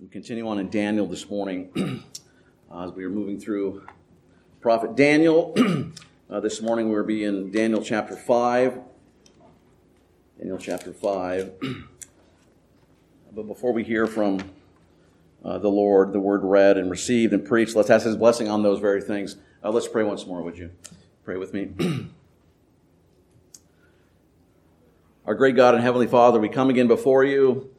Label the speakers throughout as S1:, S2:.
S1: We continue on in Daniel this morning uh, as we are moving through Prophet Daniel. uh, this morning we'll be in Daniel chapter 5. Daniel chapter 5. but before we hear from uh, the Lord, the word read and received and preached, let's ask His blessing on those very things. Uh, let's pray once more, would you? Pray with me. Our great God and Heavenly Father, we come again before you.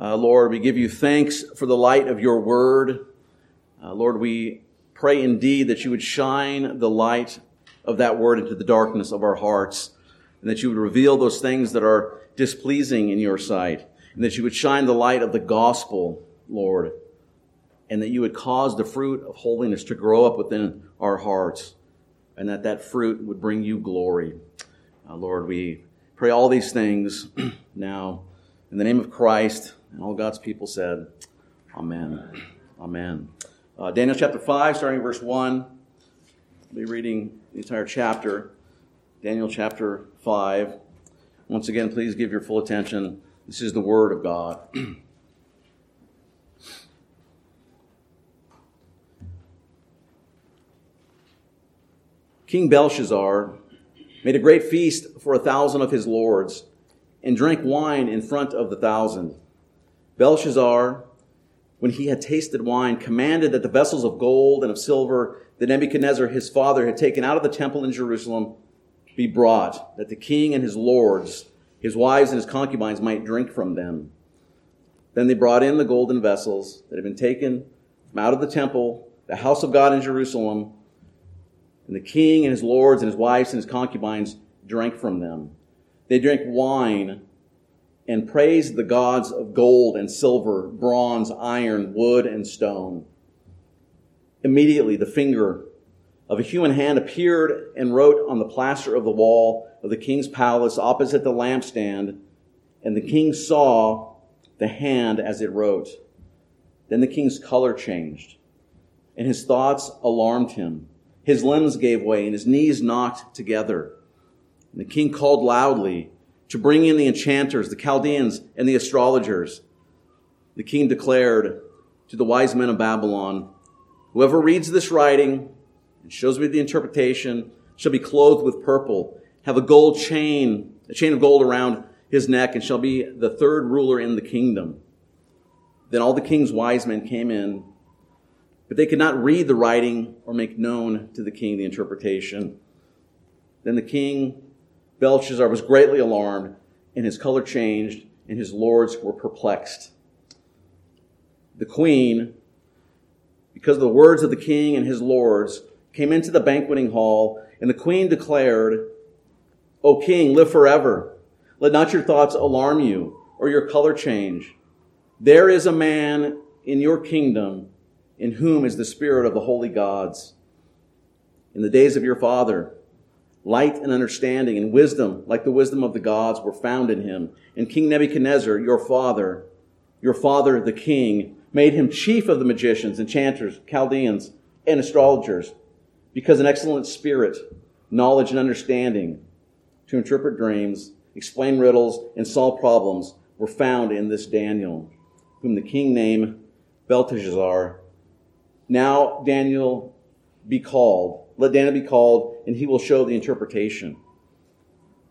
S1: Uh, Lord, we give you thanks for the light of your word. Uh, Lord, we pray indeed that you would shine the light of that word into the darkness of our hearts, and that you would reveal those things that are displeasing in your sight, and that you would shine the light of the gospel, Lord, and that you would cause the fruit of holiness to grow up within our hearts, and that that fruit would bring you glory. Uh, Lord, we pray all these things now in the name of Christ and all God's people said, Amen. Amen. Uh, Daniel chapter 5, starting verse 1. I'll be reading the entire chapter. Daniel chapter 5. Once again, please give your full attention. This is the Word of God. King Belshazzar made a great feast for a thousand of his lords and drank wine in front of the thousand. Belshazzar, when he had tasted wine, commanded that the vessels of gold and of silver that Nebuchadnezzar his father had taken out of the temple in Jerusalem be brought, that the king and his lords, his wives and his concubines might drink from them. Then they brought in the golden vessels that had been taken from out of the temple, the house of God in Jerusalem, and the king and his lords and his wives and his concubines drank from them. They drank wine and praised the gods of gold and silver, bronze, iron, wood, and stone. Immediately, the finger of a human hand appeared and wrote on the plaster of the wall of the king's palace opposite the lampstand, and the king saw the hand as it wrote. Then the king's color changed, and his thoughts alarmed him. His limbs gave way, and his knees knocked together. And the king called loudly to bring in the enchanters, the Chaldeans, and the astrologers. The king declared to the wise men of Babylon, Whoever reads this writing and shows me the interpretation shall be clothed with purple, have a gold chain, a chain of gold around his neck, and shall be the third ruler in the kingdom. Then all the king's wise men came in, but they could not read the writing or make known to the king the interpretation. Then the king Belshazzar was greatly alarmed, and his color changed, and his lords were perplexed. The queen, because of the words of the king and his lords, came into the banqueting hall, and the queen declared, O king, live forever. Let not your thoughts alarm you, or your color change. There is a man in your kingdom in whom is the spirit of the holy gods. In the days of your father, Light and understanding and wisdom, like the wisdom of the gods, were found in him. And King Nebuchadnezzar, your father, your father the king, made him chief of the magicians, enchanters, Chaldeans, and astrologers, because an excellent spirit, knowledge, and understanding to interpret dreams, explain riddles, and solve problems were found in this Daniel, whom the king named Belteshazzar. Now Daniel be called let Daniel be called, and he will show the interpretation.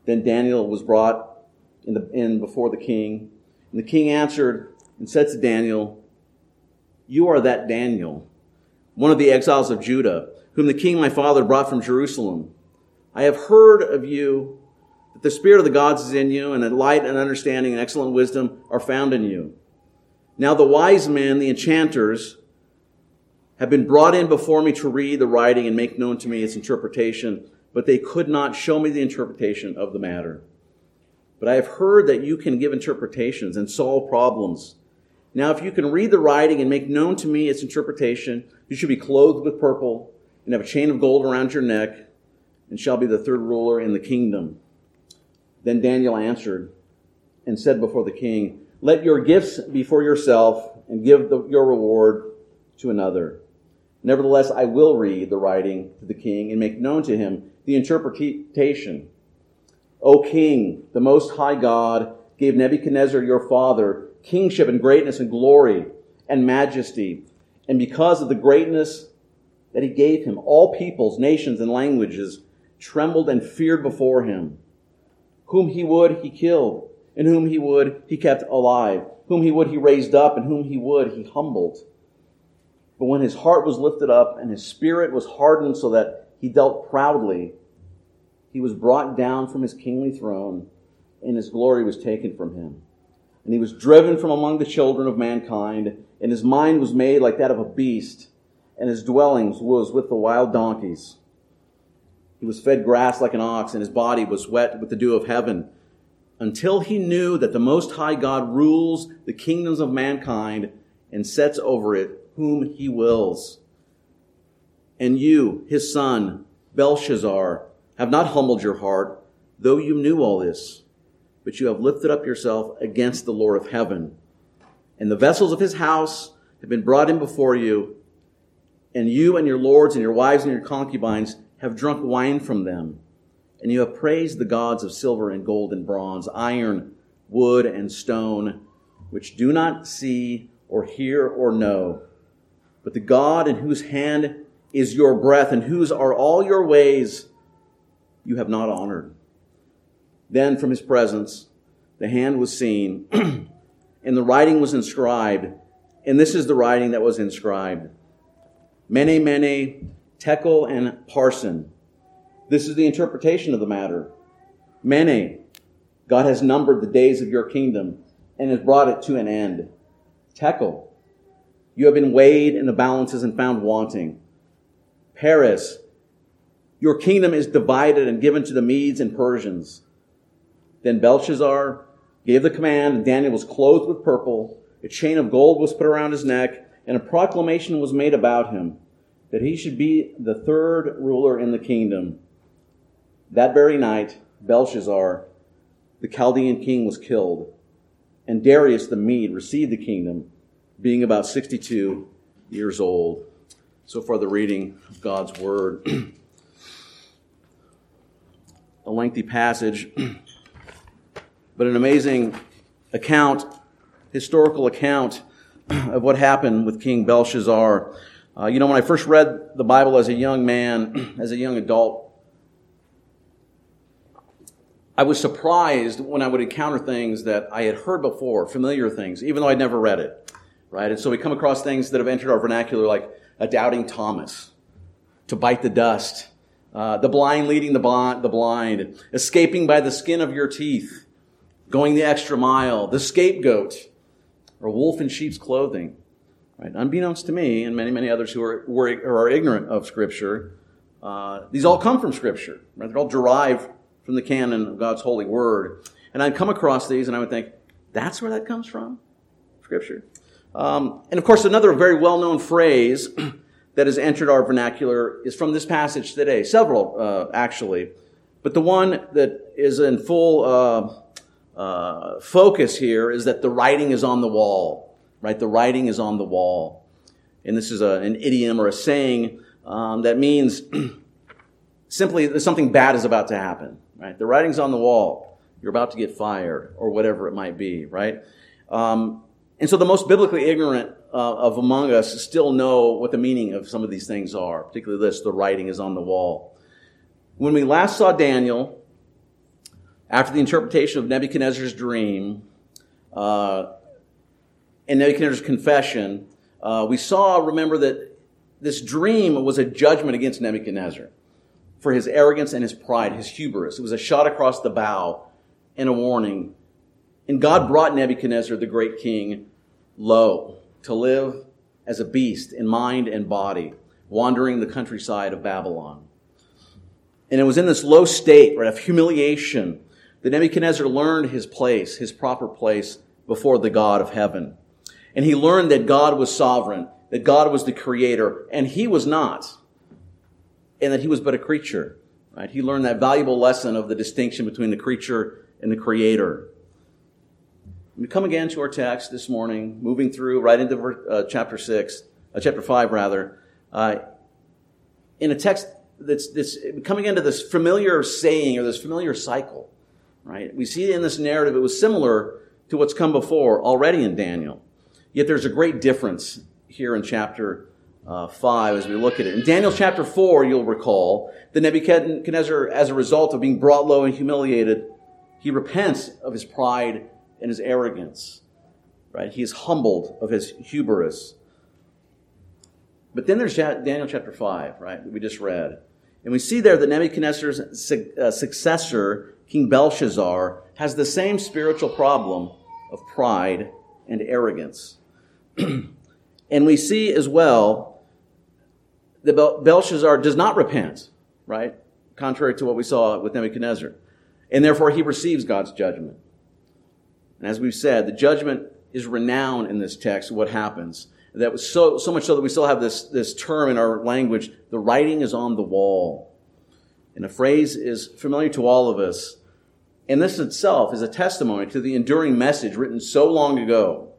S1: Then Daniel was brought in, the, in before the king. And the king answered and said to Daniel, You are that Daniel, one of the exiles of Judah, whom the king my father brought from Jerusalem. I have heard of you that the spirit of the gods is in you, and that light and understanding and excellent wisdom are found in you. Now the wise men, the enchanters, have been brought in before me to read the writing and make known to me its interpretation, but they could not show me the interpretation of the matter. But I have heard that you can give interpretations and solve problems. Now, if you can read the writing and make known to me its interpretation, you should be clothed with purple and have a chain of gold around your neck and shall be the third ruler in the kingdom. Then Daniel answered and said before the king, Let your gifts be for yourself and give the, your reward to another. Nevertheless, I will read the writing to the king and make known to him the interpretation. O king, the most high God gave Nebuchadnezzar your father kingship and greatness and glory and majesty. And because of the greatness that he gave him, all peoples, nations, and languages trembled and feared before him. Whom he would, he killed, and whom he would, he kept alive. Whom he would, he raised up, and whom he would, he humbled. But when his heart was lifted up and his spirit was hardened so that he dealt proudly, he was brought down from his kingly throne, and his glory was taken from him. And he was driven from among the children of mankind, and his mind was made like that of a beast, and his dwellings was with the wild donkeys. He was fed grass like an ox, and his body was wet with the dew of heaven, until he knew that the Most High God rules the kingdoms of mankind and sets over it whom he wills. And you, his son, Belshazzar, have not humbled your heart, though you knew all this, but you have lifted up yourself against the Lord of heaven. And the vessels of his house have been brought in before you, and you and your lords and your wives and your concubines have drunk wine from them. And you have praised the gods of silver and gold and bronze, iron, wood, and stone, which do not see or hear or know. But the God in whose hand is your breath and whose are all your ways, you have not honored. Then from his presence, the hand was seen, and the writing was inscribed. And this is the writing that was inscribed Mene, Mene, Tekel, and Parsin. This is the interpretation of the matter. Mene, God has numbered the days of your kingdom and has brought it to an end. Tekel, you have been weighed in the balances and found wanting. Peres, your kingdom is divided and given to the Medes and Persians. Then Belshazzar gave the command, and Daniel was clothed with purple. A chain of gold was put around his neck, and a proclamation was made about him that he should be the third ruler in the kingdom. That very night, Belshazzar, the Chaldean king, was killed, and Darius the Mede received the kingdom, being about 62 years old. So far, the reading of God's word. a lengthy passage, but an amazing account, historical account of what happened with King Belshazzar. Uh, you know, when I first read the Bible as a young man, as a young adult, I was surprised when I would encounter things that I had heard before, familiar things, even though I'd never read it. Right? And so we come across things that have entered our vernacular like a doubting Thomas, to bite the dust, uh, the blind leading the blind, the blind, escaping by the skin of your teeth, going the extra mile, the scapegoat, or wolf in sheep's clothing. Right? Unbeknownst to me and many, many others who are, who are ignorant of Scripture, uh, these all come from Scripture. Right? They're all derived from the canon of God's holy word. And I'd come across these and I would think, that's where that comes from? Scripture. Um, and of course, another very well known phrase that has entered our vernacular is from this passage today. Several, uh, actually. But the one that is in full uh, uh, focus here is that the writing is on the wall, right? The writing is on the wall. And this is a, an idiom or a saying um, that means simply that something bad is about to happen, right? The writing's on the wall. You're about to get fired or whatever it might be, right? Um, and so the most biblically ignorant uh, of among us still know what the meaning of some of these things are, particularly this the writing is on the wall. When we last saw Daniel, after the interpretation of Nebuchadnezzar's dream uh, and Nebuchadnezzar's confession, uh, we saw, remember, that this dream was a judgment against Nebuchadnezzar for his arrogance and his pride, his hubris. It was a shot across the bow and a warning. And God brought Nebuchadnezzar, the great king, low to live as a beast in mind and body, wandering the countryside of Babylon. And it was in this low state, right, of humiliation that Nebuchadnezzar learned his place, his proper place before the God of heaven. And he learned that God was sovereign, that God was the creator, and he was not, and that he was but a creature. Right? He learned that valuable lesson of the distinction between the creature and the creator. We come again to our text this morning, moving through right into uh, chapter 6, uh, chapter 5 rather, uh, in a text that's, that's coming into this familiar saying or this familiar cycle, right? We see in this narrative it was similar to what's come before already in Daniel. Yet there's a great difference here in chapter uh, 5 as we look at it. In Daniel chapter 4, you'll recall that Nebuchadnezzar, as a result of being brought low and humiliated, he repents of his pride and his arrogance. Right? He is humbled of his hubris. But then there's Daniel chapter 5, right, that we just read. And we see there that Nebuchadnezzar's uh, successor, King Belshazzar, has the same spiritual problem of pride and arrogance. and we see as well that Belshazzar does not repent, right? Contrary to what we saw with Nebuchadnezzar. And therefore he receives God's judgment. And as we've said, the judgment is renowned in this text, what happens. That was so, so much so that we still have this, this term in our language, the writing is on the wall. And a phrase is familiar to all of us. And this itself is a testimony to the enduring message written so long ago,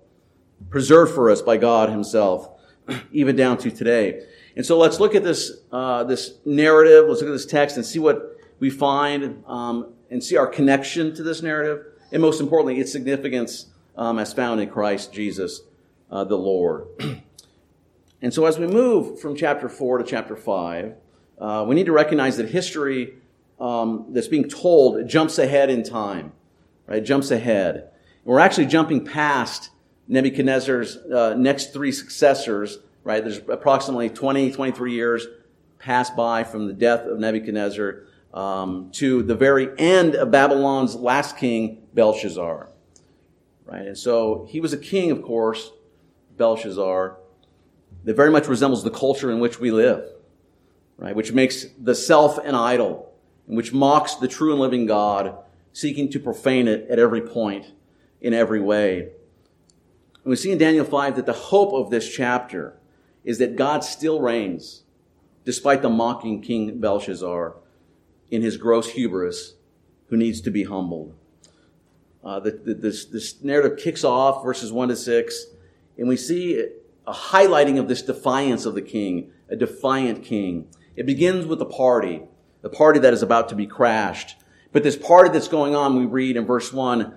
S1: preserved for us by God Himself, even down to today. And so let's look at this, uh, this narrative, let's look at this text and see what we find um, and see our connection to this narrative. And most importantly, its significance um, as found in Christ Jesus uh, the Lord. and so as we move from chapter 4 to chapter 5, uh, we need to recognize that history um, that's being told jumps ahead in time, right? Jumps ahead. We're actually jumping past Nebuchadnezzar's uh, next three successors, right? There's approximately 20, 23 years pass by from the death of Nebuchadnezzar um, to the very end of Babylon's last king, Belshazzar. Right? And so he was a king, of course, Belshazzar, that very much resembles the culture in which we live, right? Which makes the self an idol, and which mocks the true and living God, seeking to profane it at every point, in every way. And we see in Daniel 5 that the hope of this chapter is that God still reigns, despite the mocking King Belshazzar in his gross hubris, who needs to be humbled. Uh, the, the, this, this narrative kicks off, verses 1 to 6, and we see a highlighting of this defiance of the king, a defiant king. It begins with the party, the party that is about to be crashed. But this party that's going on, we read in verse 1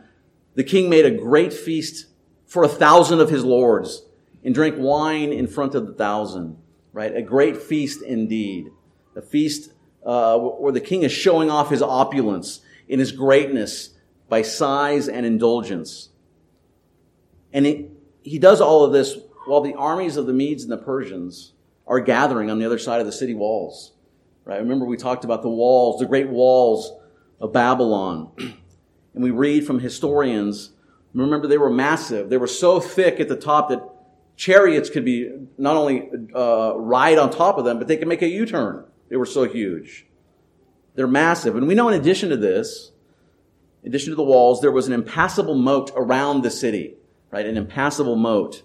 S1: the king made a great feast for a thousand of his lords and drank wine in front of the thousand, right? A great feast indeed. A feast uh, where the king is showing off his opulence in his greatness by size and indulgence. And it, he does all of this while the armies of the Medes and the Persians are gathering on the other side of the city walls. Right? Remember we talked about the walls, the great walls of Babylon. and we read from historians, remember they were massive. They were so thick at the top that chariots could be not only uh, ride on top of them, but they could make a U-turn. They were so huge. They're massive. And we know in addition to this, in addition to the walls, there was an impassable moat around the city right? An impassable moat.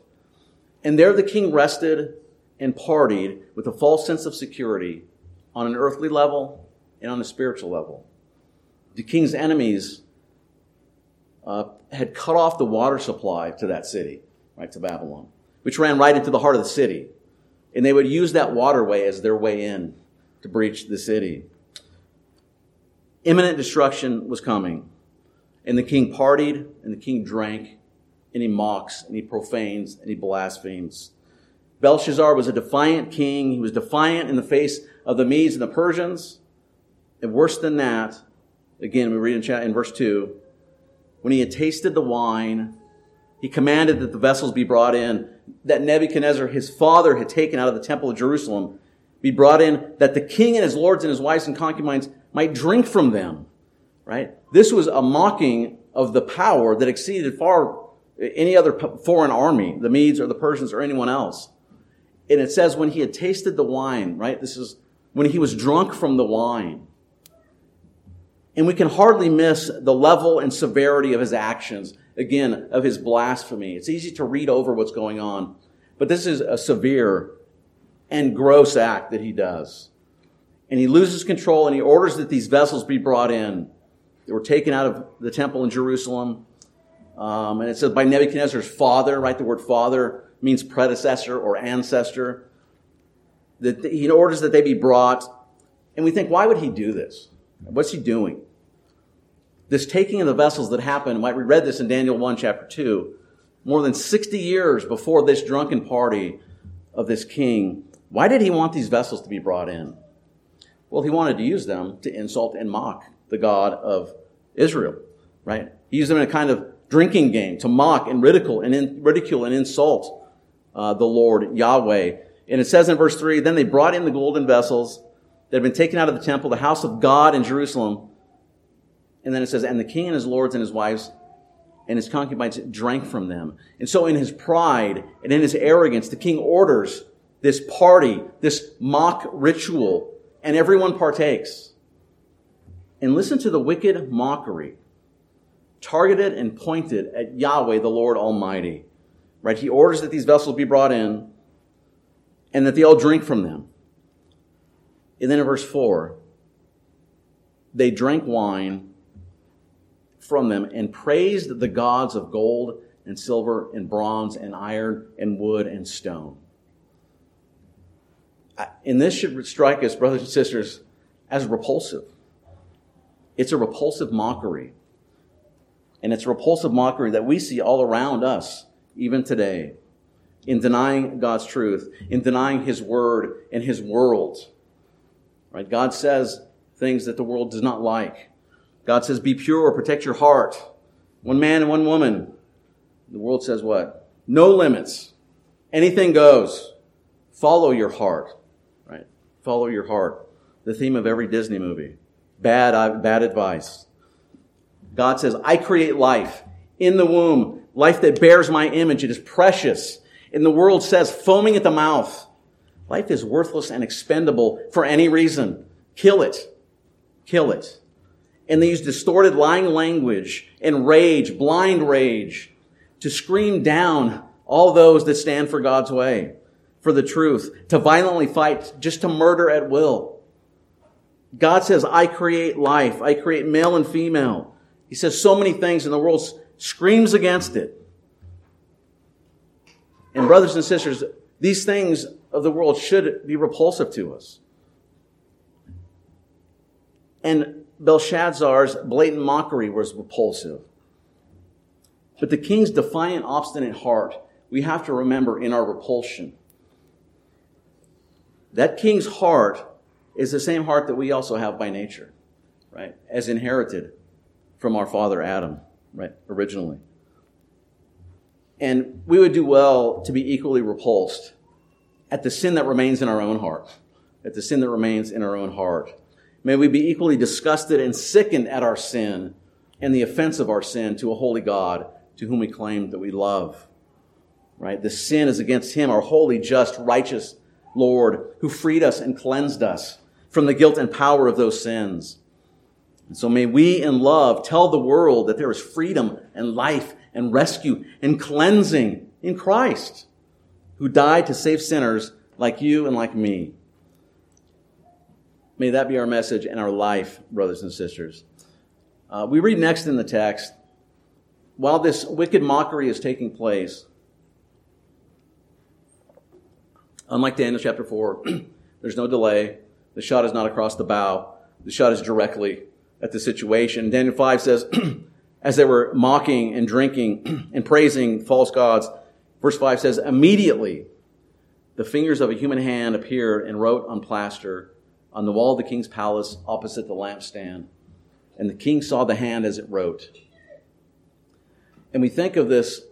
S1: And there the king rested and partied with a false sense of security on an earthly level and on a spiritual level. The king's enemies uh, had cut off the water supply to that city, right, to Babylon, which ran right into the heart of the city. And they would use that waterway as their way in to breach the city. Imminent destruction was coming. And the king partied and the king drank and he mocks and he profanes and he blasphemes. Belshazzar was a defiant king. He was defiant in the face of the Medes and the Persians. And worse than that, again, we read in, chat, in verse 2 when he had tasted the wine, he commanded that the vessels be brought in, that Nebuchadnezzar, his father, had taken out of the temple of Jerusalem, be brought in, that the king and his lords and his wives and concubines might drink from them. Right? This was a mocking of the power that exceeded far any other foreign army, the Medes or the Persians or anyone else. And it says when he had tasted the wine, right? This is when he was drunk from the wine. And we can hardly miss the level and severity of his actions, again, of his blasphemy. It's easy to read over what's going on, but this is a severe and gross act that he does. And he loses control and he orders that these vessels be brought in. They were taken out of the temple in Jerusalem um, and it says by Nebuchadnezzar's father, right? The word father means predecessor or ancestor. That he orders that they be brought. And we think, why would he do this? What's he doing? This taking of the vessels that happened, we read this in Daniel 1, chapter 2. more than 60 years before this drunken party of this king, why did he want these vessels to be brought in? Well, he wanted to use them to insult and mock the God of Israel, right? He used them in a kind of drinking game to mock and ridicule and in, ridicule and insult uh, the Lord Yahweh. And it says in verse 3 Then they brought in the golden vessels that had been taken out of the temple, the house of God in Jerusalem. And then it says, And the king and his lords and his wives and his concubines drank from them. And so, in his pride and in his arrogance, the king orders this party, this mock ritual, and everyone partakes. And listen to the wicked mockery targeted and pointed at Yahweh, the Lord Almighty. Right? He orders that these vessels be brought in and that they all drink from them. And then in verse 4, they drank wine from them and praised the gods of gold and silver and bronze and iron and wood and stone. And this should strike us, brothers and sisters, as repulsive. It's a repulsive mockery. And it's a repulsive mockery that we see all around us, even today, in denying God's truth, in denying His word and His world. Right? God says things that the world does not like. God says, be pure, protect your heart. One man and one woman. The world says what? No limits. Anything goes. Follow your heart. Follow your heart. The theme of every Disney movie. Bad, uh, bad advice. God says, I create life in the womb, life that bears my image. It is precious. And the world says, foaming at the mouth, life is worthless and expendable for any reason. Kill it. Kill it. And they use distorted lying language and rage, blind rage, to scream down all those that stand for God's way, for the truth, to violently fight, just to murder at will. God says, I create life. I create male and female. He says so many things and the world screams against it. And brothers and sisters, these things of the world should be repulsive to us. And Belshazzar's blatant mockery was repulsive. But the king's defiant, obstinate heart, we have to remember in our repulsion. That king's heart is the same heart that we also have by nature, right? As inherited from our father Adam, right? Originally. And we would do well to be equally repulsed at the sin that remains in our own heart, at the sin that remains in our own heart. May we be equally disgusted and sickened at our sin and the offense of our sin to a holy God to whom we claim that we love. Right? The sin is against Him, our holy, just, righteous Lord, who freed us and cleansed us from the guilt and power of those sins. And so may we in love tell the world that there is freedom and life and rescue and cleansing in Christ, who died to save sinners like you and like me. May that be our message and our life, brothers and sisters. Uh, we read next in the text while this wicked mockery is taking place, unlike Daniel chapter 4, there's no delay. The shot is not across the bow, the shot is directly at the situation. Daniel 5 says, as they were mocking and drinking and praising false gods, verse 5 says, immediately the fingers of a human hand appeared and wrote on plaster on the wall of the king's palace opposite the lampstand. And the king saw the hand as it wrote. And we think of this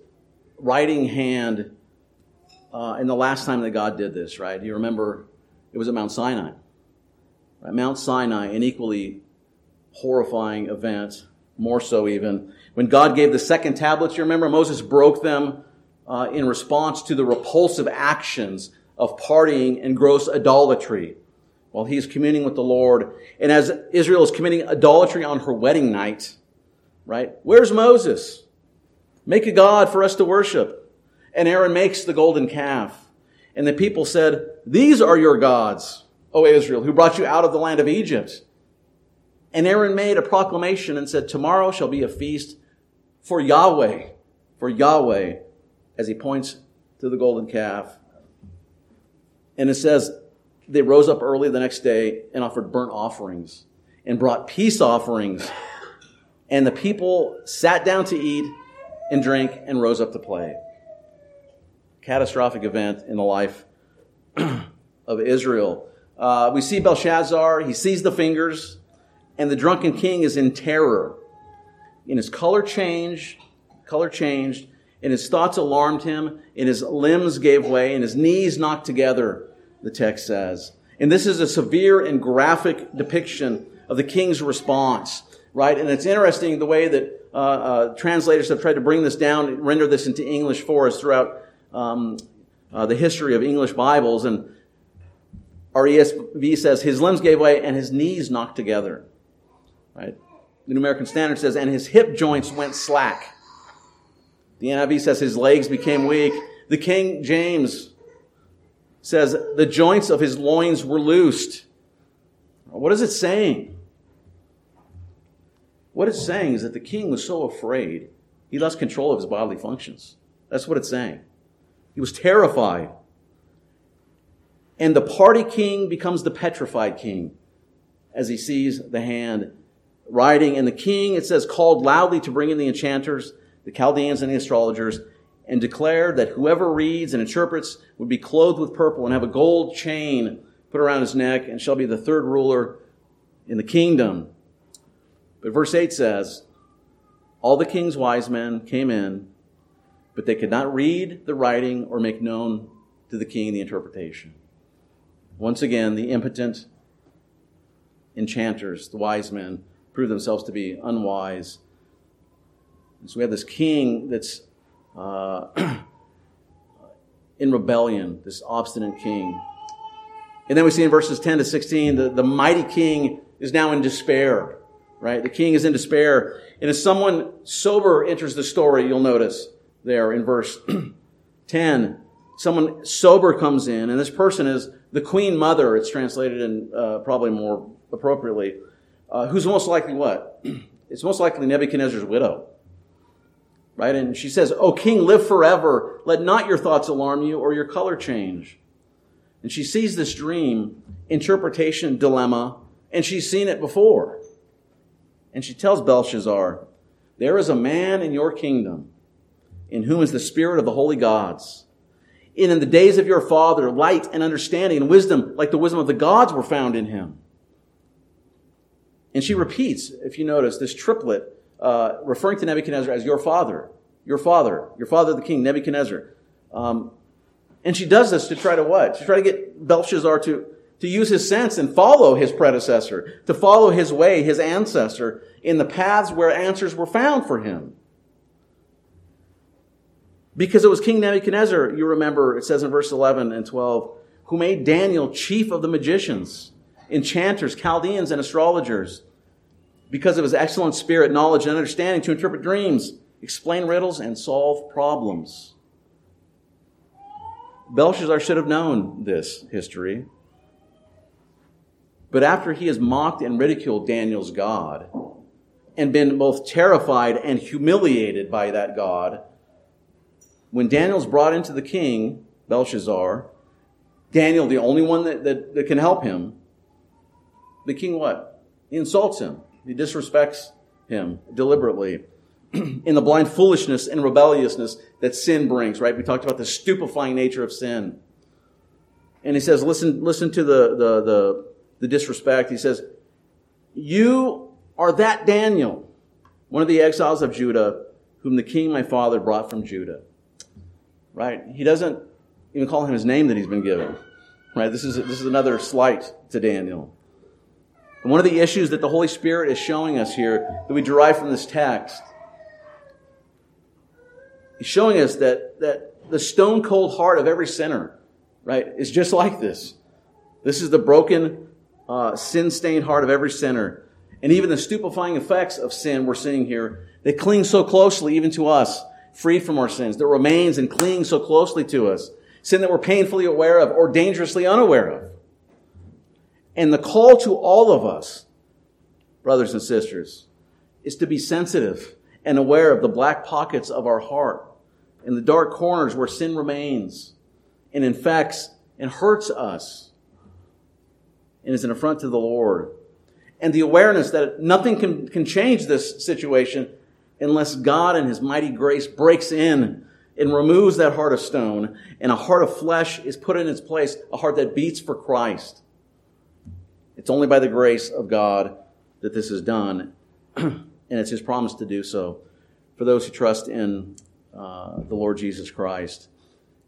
S1: writing hand uh, in the last time that God did this, right? You remember it was at Mount Sinai. Right? Mount Sinai, an equally horrifying event, more so even. When God gave the second tablets, you remember Moses broke them uh, in response to the repulsive actions of partying and gross idolatry while he's communing with the Lord. And as Israel is committing idolatry on her wedding night, right? Where's Moses? Make a God for us to worship. And Aaron makes the golden calf. And the people said, These are your gods, O Israel, who brought you out of the land of Egypt. And Aaron made a proclamation and said, Tomorrow shall be a feast for Yahweh, for Yahweh, as he points to the golden calf. And it says, they rose up early the next day and offered burnt offerings and brought peace offerings. And the people sat down to eat and drink and rose up to play. Catastrophic event in the life of Israel. Uh, we see Belshazzar, he sees the fingers, and the drunken king is in terror. In his color changed, color changed, and his thoughts alarmed him, and his limbs gave way, and his knees knocked together, the text says. And this is a severe and graphic depiction of the king's response, right? And it's interesting the way that uh, uh, translators have tried to bring this down, render this into English for us throughout um, uh, the history of English Bibles. And our ESV says his limbs gave way and his knees knocked together, right? The New American Standard says, and his hip joints went slack. The NIV says his legs became weak. The King James says the joints of his loins were loosed. What is it saying? What it's saying is that the king was so afraid, he lost control of his bodily functions. That's what it's saying. He was terrified. And the party king becomes the petrified king as he sees the hand riding. And the king, it says, called loudly to bring in the enchanters, the Chaldeans, and the astrologers, and declared that whoever reads and interprets would be clothed with purple and have a gold chain put around his neck and shall be the third ruler in the kingdom. But verse 8 says, All the king's wise men came in, but they could not read the writing or make known to the king the interpretation. Once again, the impotent enchanters, the wise men, prove themselves to be unwise. And so we have this king that's uh, in rebellion, this obstinate king. And then we see in verses 10 to 16, the, the mighty king is now in despair, right? The king is in despair. And as someone sober enters the story, you'll notice there in verse 10, someone sober comes in, and this person is the queen mother, it's translated in uh, probably more appropriately, uh, who's most likely what? It's most likely Nebuchadnezzar's widow. Right? And she says, O king, live forever. Let not your thoughts alarm you or your color change. And she sees this dream, interpretation dilemma, and she's seen it before. And she tells Belshazzar, There is a man in your kingdom in whom is the spirit of the holy gods. And in the days of your father, light and understanding and wisdom, like the wisdom of the gods, were found in him. And she repeats, if you notice, this triplet uh, referring to Nebuchadnezzar as your father, your father, your father the king, Nebuchadnezzar. Um, and she does this to try to what? To try to get Belshazzar to, to use his sense and follow his predecessor, to follow his way, his ancestor, in the paths where answers were found for him. Because it was King Nebuchadnezzar, you remember, it says in verse 11 and 12, who made Daniel chief of the magicians, enchanters, Chaldeans, and astrologers because of his excellent spirit, knowledge, and understanding to interpret dreams, explain riddles, and solve problems. Belshazzar should have known this history. But after he has mocked and ridiculed Daniel's God and been both terrified and humiliated by that God, when Daniel's brought into the king, Belshazzar, Daniel, the only one that, that, that can help him, the king what? He insults him. He disrespects him deliberately in the blind foolishness and rebelliousness that sin brings, right? We talked about the stupefying nature of sin. And he says, listen, listen to the, the, the, the disrespect. He says, you are that Daniel, one of the exiles of Judah, whom the king my father brought from Judah. Right? He doesn't even call him his name that he's been given. Right? This is, this is another slight to Daniel. And one of the issues that the Holy Spirit is showing us here that we derive from this text, He's showing us that, that the stone cold heart of every sinner, right, is just like this. This is the broken, uh, sin stained heart of every sinner. And even the stupefying effects of sin we're seeing here, they cling so closely even to us, free from our sins, that remains and clings so closely to us. Sin that we're painfully aware of or dangerously unaware of. And the call to all of us, brothers and sisters, is to be sensitive and aware of the black pockets of our heart and the dark corners where sin remains and infects and hurts us and is an affront to the Lord. And the awareness that nothing can, can change this situation unless God and His mighty grace breaks in and removes that heart of stone, and a heart of flesh is put in its place, a heart that beats for Christ. It's only by the grace of God that this is done, and it's His promise to do so for those who trust in uh, the Lord Jesus Christ.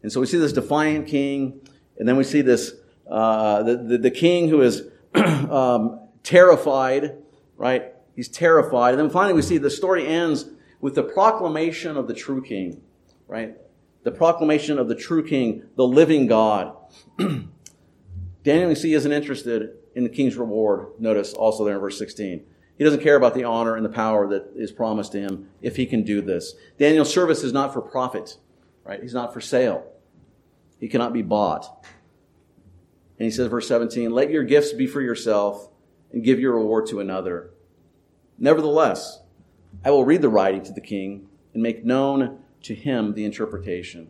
S1: And so we see this defiant king, and then we see this uh, the, the, the king who is um, terrified, right? He's terrified. And then finally, we see the story ends with the proclamation of the true king, right? The proclamation of the true king, the living God. Daniel, we see, isn't interested in the king's reward. Notice also there in verse 16. He doesn't care about the honor and the power that is promised to him if he can do this. Daniel's service is not for profit, right? He's not for sale. He cannot be bought. And he says, verse 17, let your gifts be for yourself and give your reward to another. Nevertheless, I will read the writing to the king and make known to him the interpretation.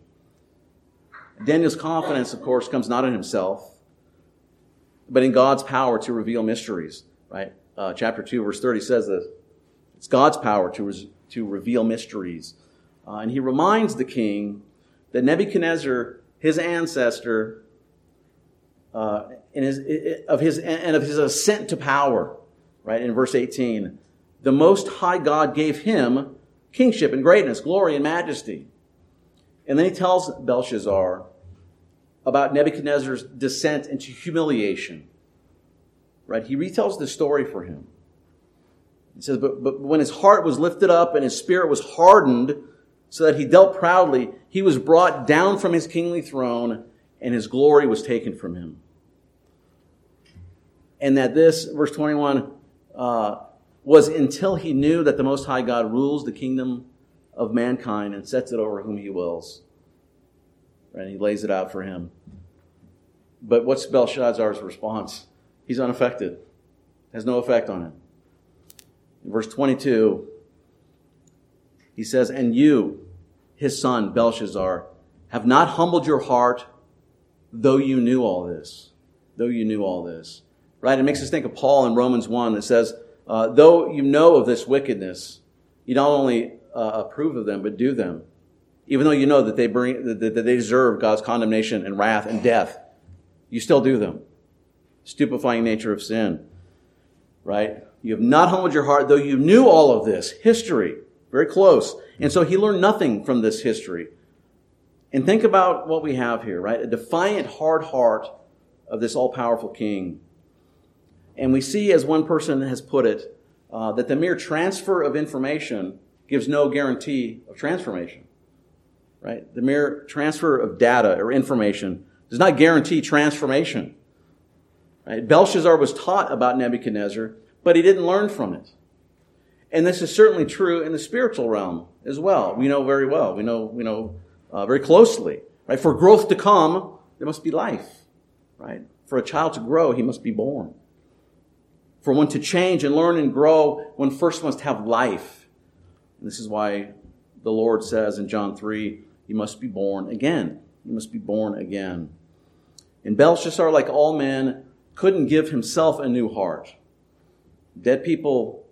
S1: Daniel's confidence, of course, comes not in himself, but in God's power to reveal mysteries, right? Uh, chapter 2, verse 30 says that it's God's power to, res- to reveal mysteries. Uh, and he reminds the king that Nebuchadnezzar, his ancestor, uh, in his, of his, and of his ascent to power, right, in verse 18. The Most High God gave him kingship and greatness, glory and majesty. And then he tells Belshazzar about Nebuchadnezzar's descent into humiliation. Right? He retells the story for him. He says, but, but when his heart was lifted up and his spirit was hardened, so that he dealt proudly, he was brought down from his kingly throne and his glory was taken from him. And that this, verse 21, uh, was until he knew that the Most High God rules the kingdom of mankind and sets it over whom he wills. And he lays it out for him. But what's Belshazzar's response? He's unaffected, has no effect on him. In verse 22, he says, And you, his son, Belshazzar, have not humbled your heart though you knew all this. Though you knew all this. Right? It makes us think of Paul in Romans 1 that says, uh, though you know of this wickedness, you not only uh, approve of them, but do them. Even though you know that they bring, that, that they deserve God's condemnation and wrath and death, you still do them. Stupefying nature of sin. Right? You have not humbled your heart, though you knew all of this. History. Very close. And so he learned nothing from this history. And think about what we have here, right? A defiant, hard heart of this all powerful king. And we see, as one person has put it, uh, that the mere transfer of information gives no guarantee of transformation. Right? The mere transfer of data or information does not guarantee transformation. Right? Belshazzar was taught about Nebuchadnezzar, but he didn't learn from it. And this is certainly true in the spiritual realm as well. We know very well. We know, we know uh, very closely. Right? For growth to come, there must be life. Right? For a child to grow, he must be born. For one to change and learn and grow, one first must have life. And this is why the Lord says in John 3, you must be born again. You must be born again. And Belshazzar, like all men, couldn't give himself a new heart. Dead people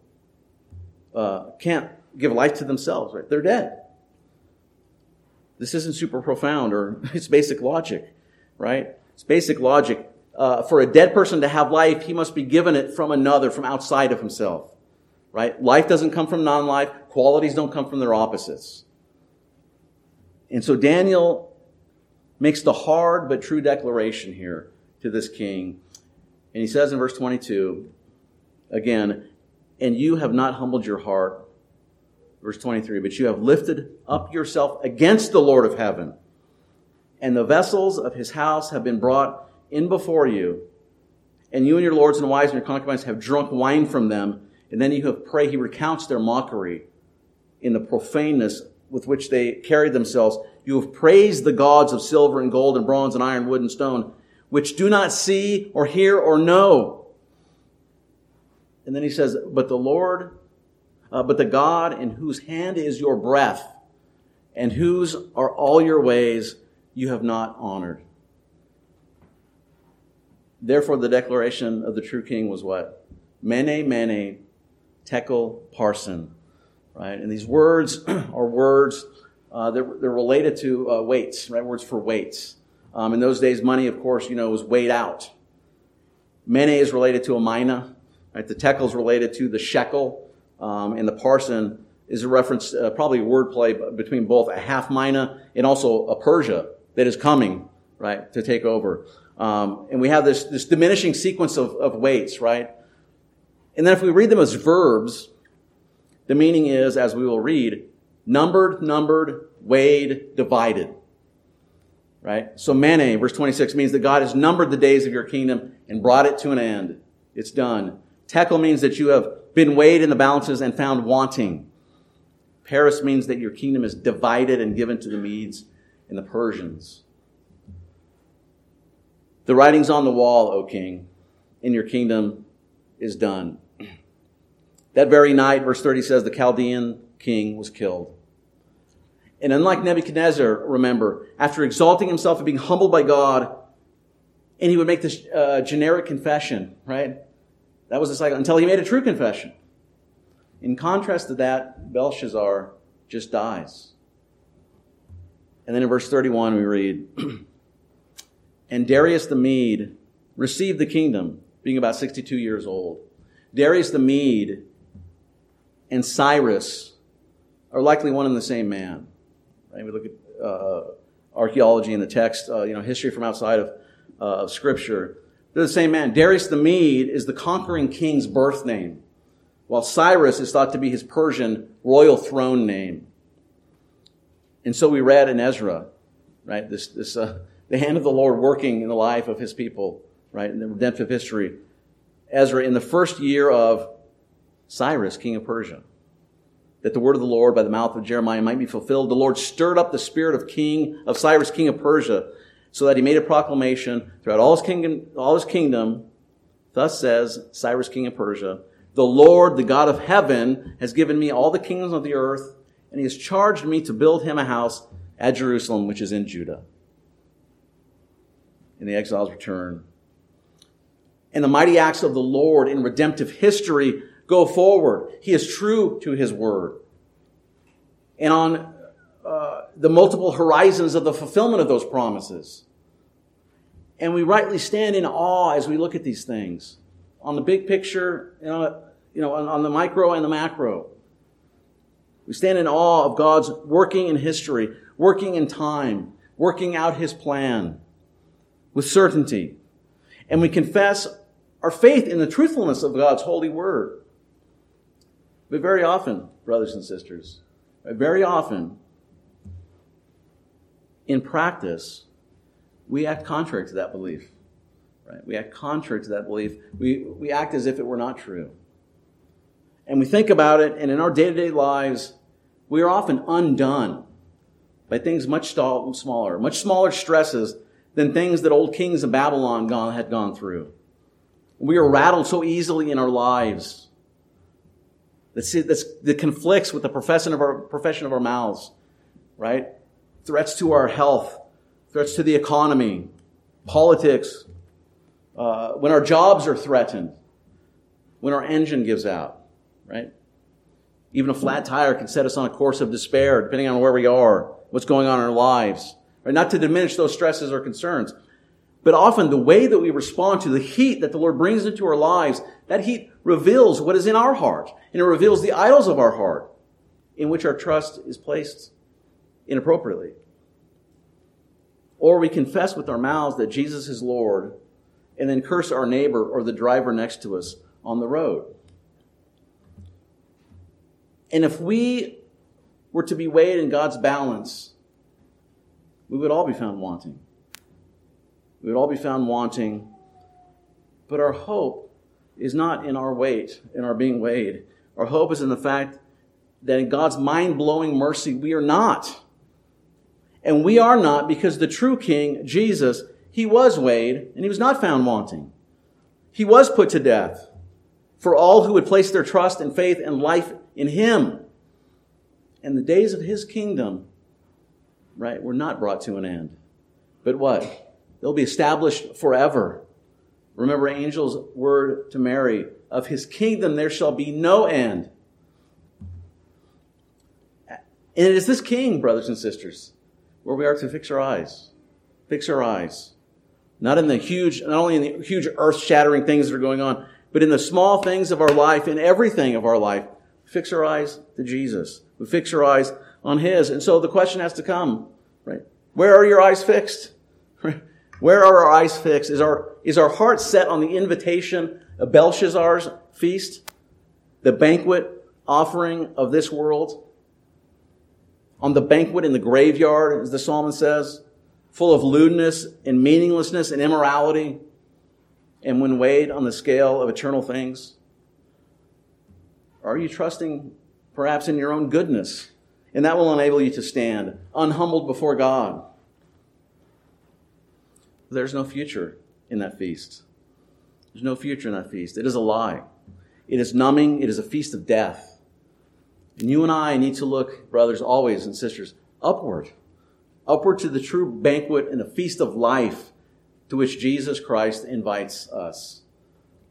S1: uh, can't give life to themselves, right? They're dead. This isn't super profound or it's basic logic, right? It's basic logic. Uh, for a dead person to have life, he must be given it from another, from outside of himself, right? Life doesn't come from non-life. Qualities don't come from their opposites. And so Daniel makes the hard but true declaration here to this king. And he says in verse 22, again, and you have not humbled your heart Verse 23, but you have lifted up yourself against the Lord of heaven, and the vessels of his house have been brought in before you, and you and your lords and wives and your concubines have drunk wine from them, and then you have prayed. He recounts their mockery in the profaneness with which they carried themselves. You have praised the gods of silver and gold and bronze and iron, wood and stone, which do not see or hear or know. And then he says, But the Lord uh, but the God in whose hand is your breath, and whose are all your ways, you have not honored. Therefore, the declaration of the true king was what? Mene, mene, tekel, parsin. Right? And these words are words Uh, they're, they're, related to uh, weights, right? Words for weights. Um, in those days, money, of course, you know, was weighed out. Mene is related to a mina. Right? The tekel is related to the shekel. Um, and the parsin is a reference, uh, probably wordplay between both a half mina and also a Persia that is coming, right, to take over. Um, and we have this, this diminishing sequence of, of weights, right? And then if we read them as verbs, the meaning is, as we will read, numbered, numbered, weighed, divided. Right? So mene, verse 26, means that God has numbered the days of your kingdom and brought it to an end. It's done. Tekel means that you have been weighed in the balances and found wanting. Peres means that your kingdom is divided and given to the Medes and the Persians. The writing's on the wall, O king, and your kingdom is done. That very night, verse 30 says, the Chaldean king was killed. And unlike Nebuchadnezzar, remember, after exalting himself and being humbled by God, and he would make this uh, generic confession, right? That was the cycle until he made a true confession. In contrast to that, Belshazzar just dies. And then in verse 31, we read, And Darius the Mede received the kingdom, being about 62 years old. Darius the Mede and Cyrus are likely one and the same man. Right? We look at uh, archaeology in the text, uh, you know, history from outside of, uh, of Scripture. They're the same man. Darius the Mede is the conquering king's birth name, while Cyrus is thought to be his Persian royal throne name. And so we read in Ezra, right, this, this, uh, the hand of the Lord working in the life of his people, right, in the redemptive history. Ezra, in the first year of Cyrus, king of Persia, that the word of the Lord by the mouth of Jeremiah might be fulfilled, the Lord stirred up the spirit of king, of Cyrus, king of Persia, so that he made a proclamation throughout all his kingdom, all his kingdom. Thus says Cyrus, king of Persia, the Lord, the God of heaven, has given me all the kingdoms of the earth, and he has charged me to build him a house at Jerusalem, which is in Judah. And the exiles return. And the mighty acts of the Lord in redemptive history go forward. He is true to his word. And on uh, the multiple horizons of the fulfillment of those promises. And we rightly stand in awe as we look at these things. On the big picture, you know, you know on, on the micro and the macro. We stand in awe of God's working in history, working in time, working out his plan with certainty. And we confess our faith in the truthfulness of God's holy word. But very often, brothers and sisters, very often, in practice, we act contrary to that belief. Right? We act contrary to that belief. We, we act as if it were not true. And we think about it, and in our day to day lives, we are often undone by things much smaller, much smaller stresses than things that old kings of Babylon gone, had gone through. We are rattled so easily in our lives that's, that's, that conflicts with the profession of, our, profession of our mouths, right? Threats to our health, threats to the economy, politics, uh, when our jobs are threatened, when our engine gives out, right? Even a flat tire can set us on a course of despair, depending on where we are, what's going on in our lives. Not to diminish those stresses or concerns, but often the way that we respond to the heat that the Lord brings into our lives, that heat reveals what is in our heart. And it reveals the idols of our heart in which our trust is placed inappropriately. Or we confess with our mouths that Jesus is Lord and then curse our neighbor or the driver next to us on the road. And if we were to be weighed in God's balance, we would all be found wanting. We would all be found wanting. But our hope is not in our weight, in our being weighed. Our hope is in the fact that in God's mind blowing mercy, we are not. And we are not because the true King, Jesus, he was weighed and he was not found wanting. He was put to death for all who would place their trust and faith and life in him. And the days of his kingdom, right, We're not brought to an end. But what? They'll be established forever. Remember angel's word to Mary of his kingdom there shall be no end. And it is this king, brothers and sisters, where we are to fix our eyes. Fix our eyes. Not in the huge, not only in the huge earth shattering things that are going on, but in the small things of our life, in everything of our life. Fix our eyes to Jesus. We fix our eyes on His. And so the question has to come, right? Where are your eyes fixed? Where are our eyes fixed? Is our, is our heart set on the invitation of Belshazzar's feast? The banquet offering of this world? On the banquet in the graveyard, as the psalmist says, full of lewdness and meaninglessness and immorality, and when weighed on the scale of eternal things? Are you trusting perhaps in your own goodness? And that will enable you to stand unhumbled before God. There's no future in that feast. There's no future in that feast. It is a lie. It is numbing. It is a feast of death. And you and I need to look, brothers, always and sisters, upward. Upward to the true banquet and the feast of life to which Jesus Christ invites us.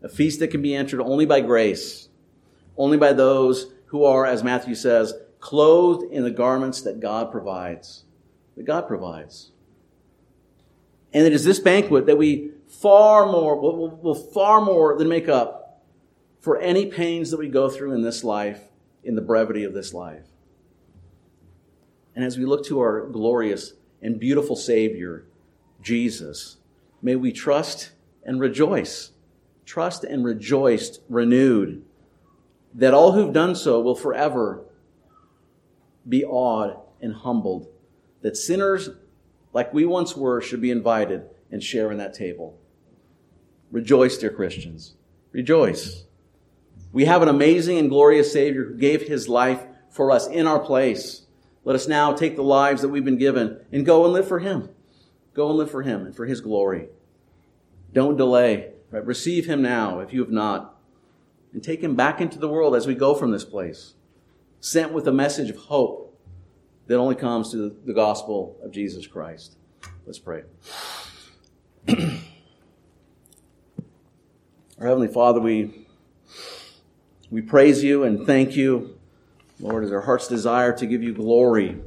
S1: A feast that can be entered only by grace, only by those who are, as Matthew says, clothed in the garments that God provides. That God provides. And it is this banquet that we far more, will, will far more than make up for any pains that we go through in this life, in the brevity of this life. And as we look to our glorious and beautiful Savior, Jesus, may we trust and rejoice. Trust and rejoice renewed that all who've done so will forever be awed and humbled. That sinners like we once were, should be invited and share in that table. Rejoice, dear Christians. Rejoice. We have an amazing and glorious Savior who gave his life for us in our place. Let us now take the lives that we've been given and go and live for him. Go and live for him and for his glory. Don't delay. Right? Receive him now if you have not. And take him back into the world as we go from this place. Sent with a message of hope that only comes through the gospel of Jesus Christ. Let's pray. Our Heavenly Father, we, we praise you and thank you. Lord, is our heart's desire to give you glory,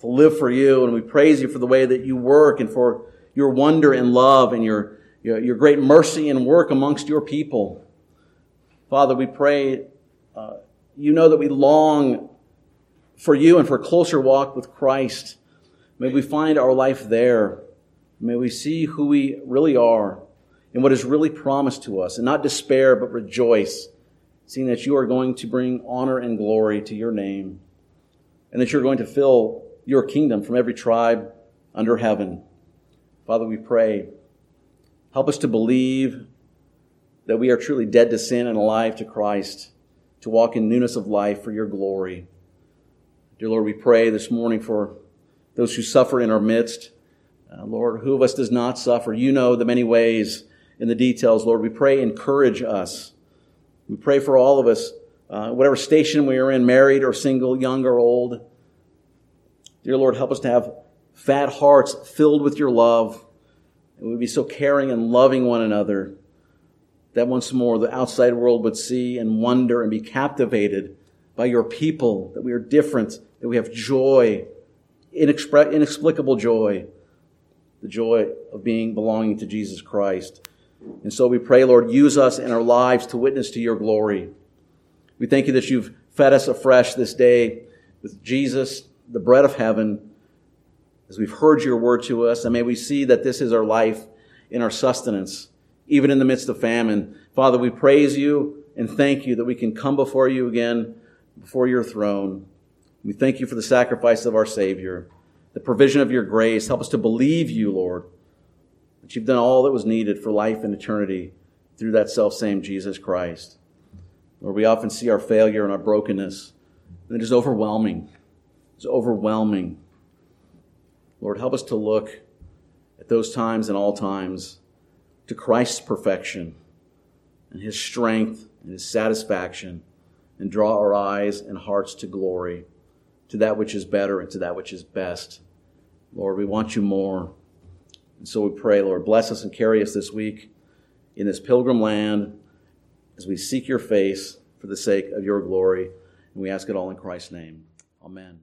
S1: to live for you, and we praise you for the way that you work and for your wonder and love and your, your, your great mercy and work amongst your people. Father, we pray, uh, you know that we long for you and for a closer walk with Christ. May we find our life there. May we see who we really are and what is really promised to us, and not despair, but rejoice, seeing that you are going to bring honor and glory to your name, and that you're going to fill your kingdom from every tribe under heaven. Father, we pray, help us to believe that we are truly dead to sin and alive to Christ, to walk in newness of life for your glory. Dear Lord, we pray this morning for those who suffer in our midst. Uh, Lord, who of us does not suffer? You know the many ways in the details, Lord. We pray, encourage us. We pray for all of us, uh, whatever station we are in, married or single, young or old. Dear Lord, help us to have fat hearts filled with your love. And we'd be so caring and loving one another that once more the outside world would see and wonder and be captivated by your people, that we are different, that we have joy, inexpre- inexplicable joy, the joy of being belonging to Jesus Christ. And so we pray, Lord, use us in our lives to witness to your glory. We thank you that you've fed us afresh this day with Jesus, the bread of heaven, as we've heard your word to us. And may we see that this is our life in our sustenance, even in the midst of famine. Father, we praise you and thank you that we can come before you again before your throne. We thank you for the sacrifice of our Savior, the provision of your grace. Help us to believe you, Lord, that you've done all that was needed for life and eternity through that self same Jesus Christ. Lord, we often see our failure and our brokenness, and it is overwhelming. It's overwhelming. Lord, help us to look at those times and all times to Christ's perfection and his strength and his satisfaction and draw our eyes and hearts to glory, to that which is better and to that which is best. Lord, we want you more. And so we pray, Lord, bless us and carry us this week in this pilgrim land as we seek your face for the sake of your glory. And we ask it all in Christ's name. Amen.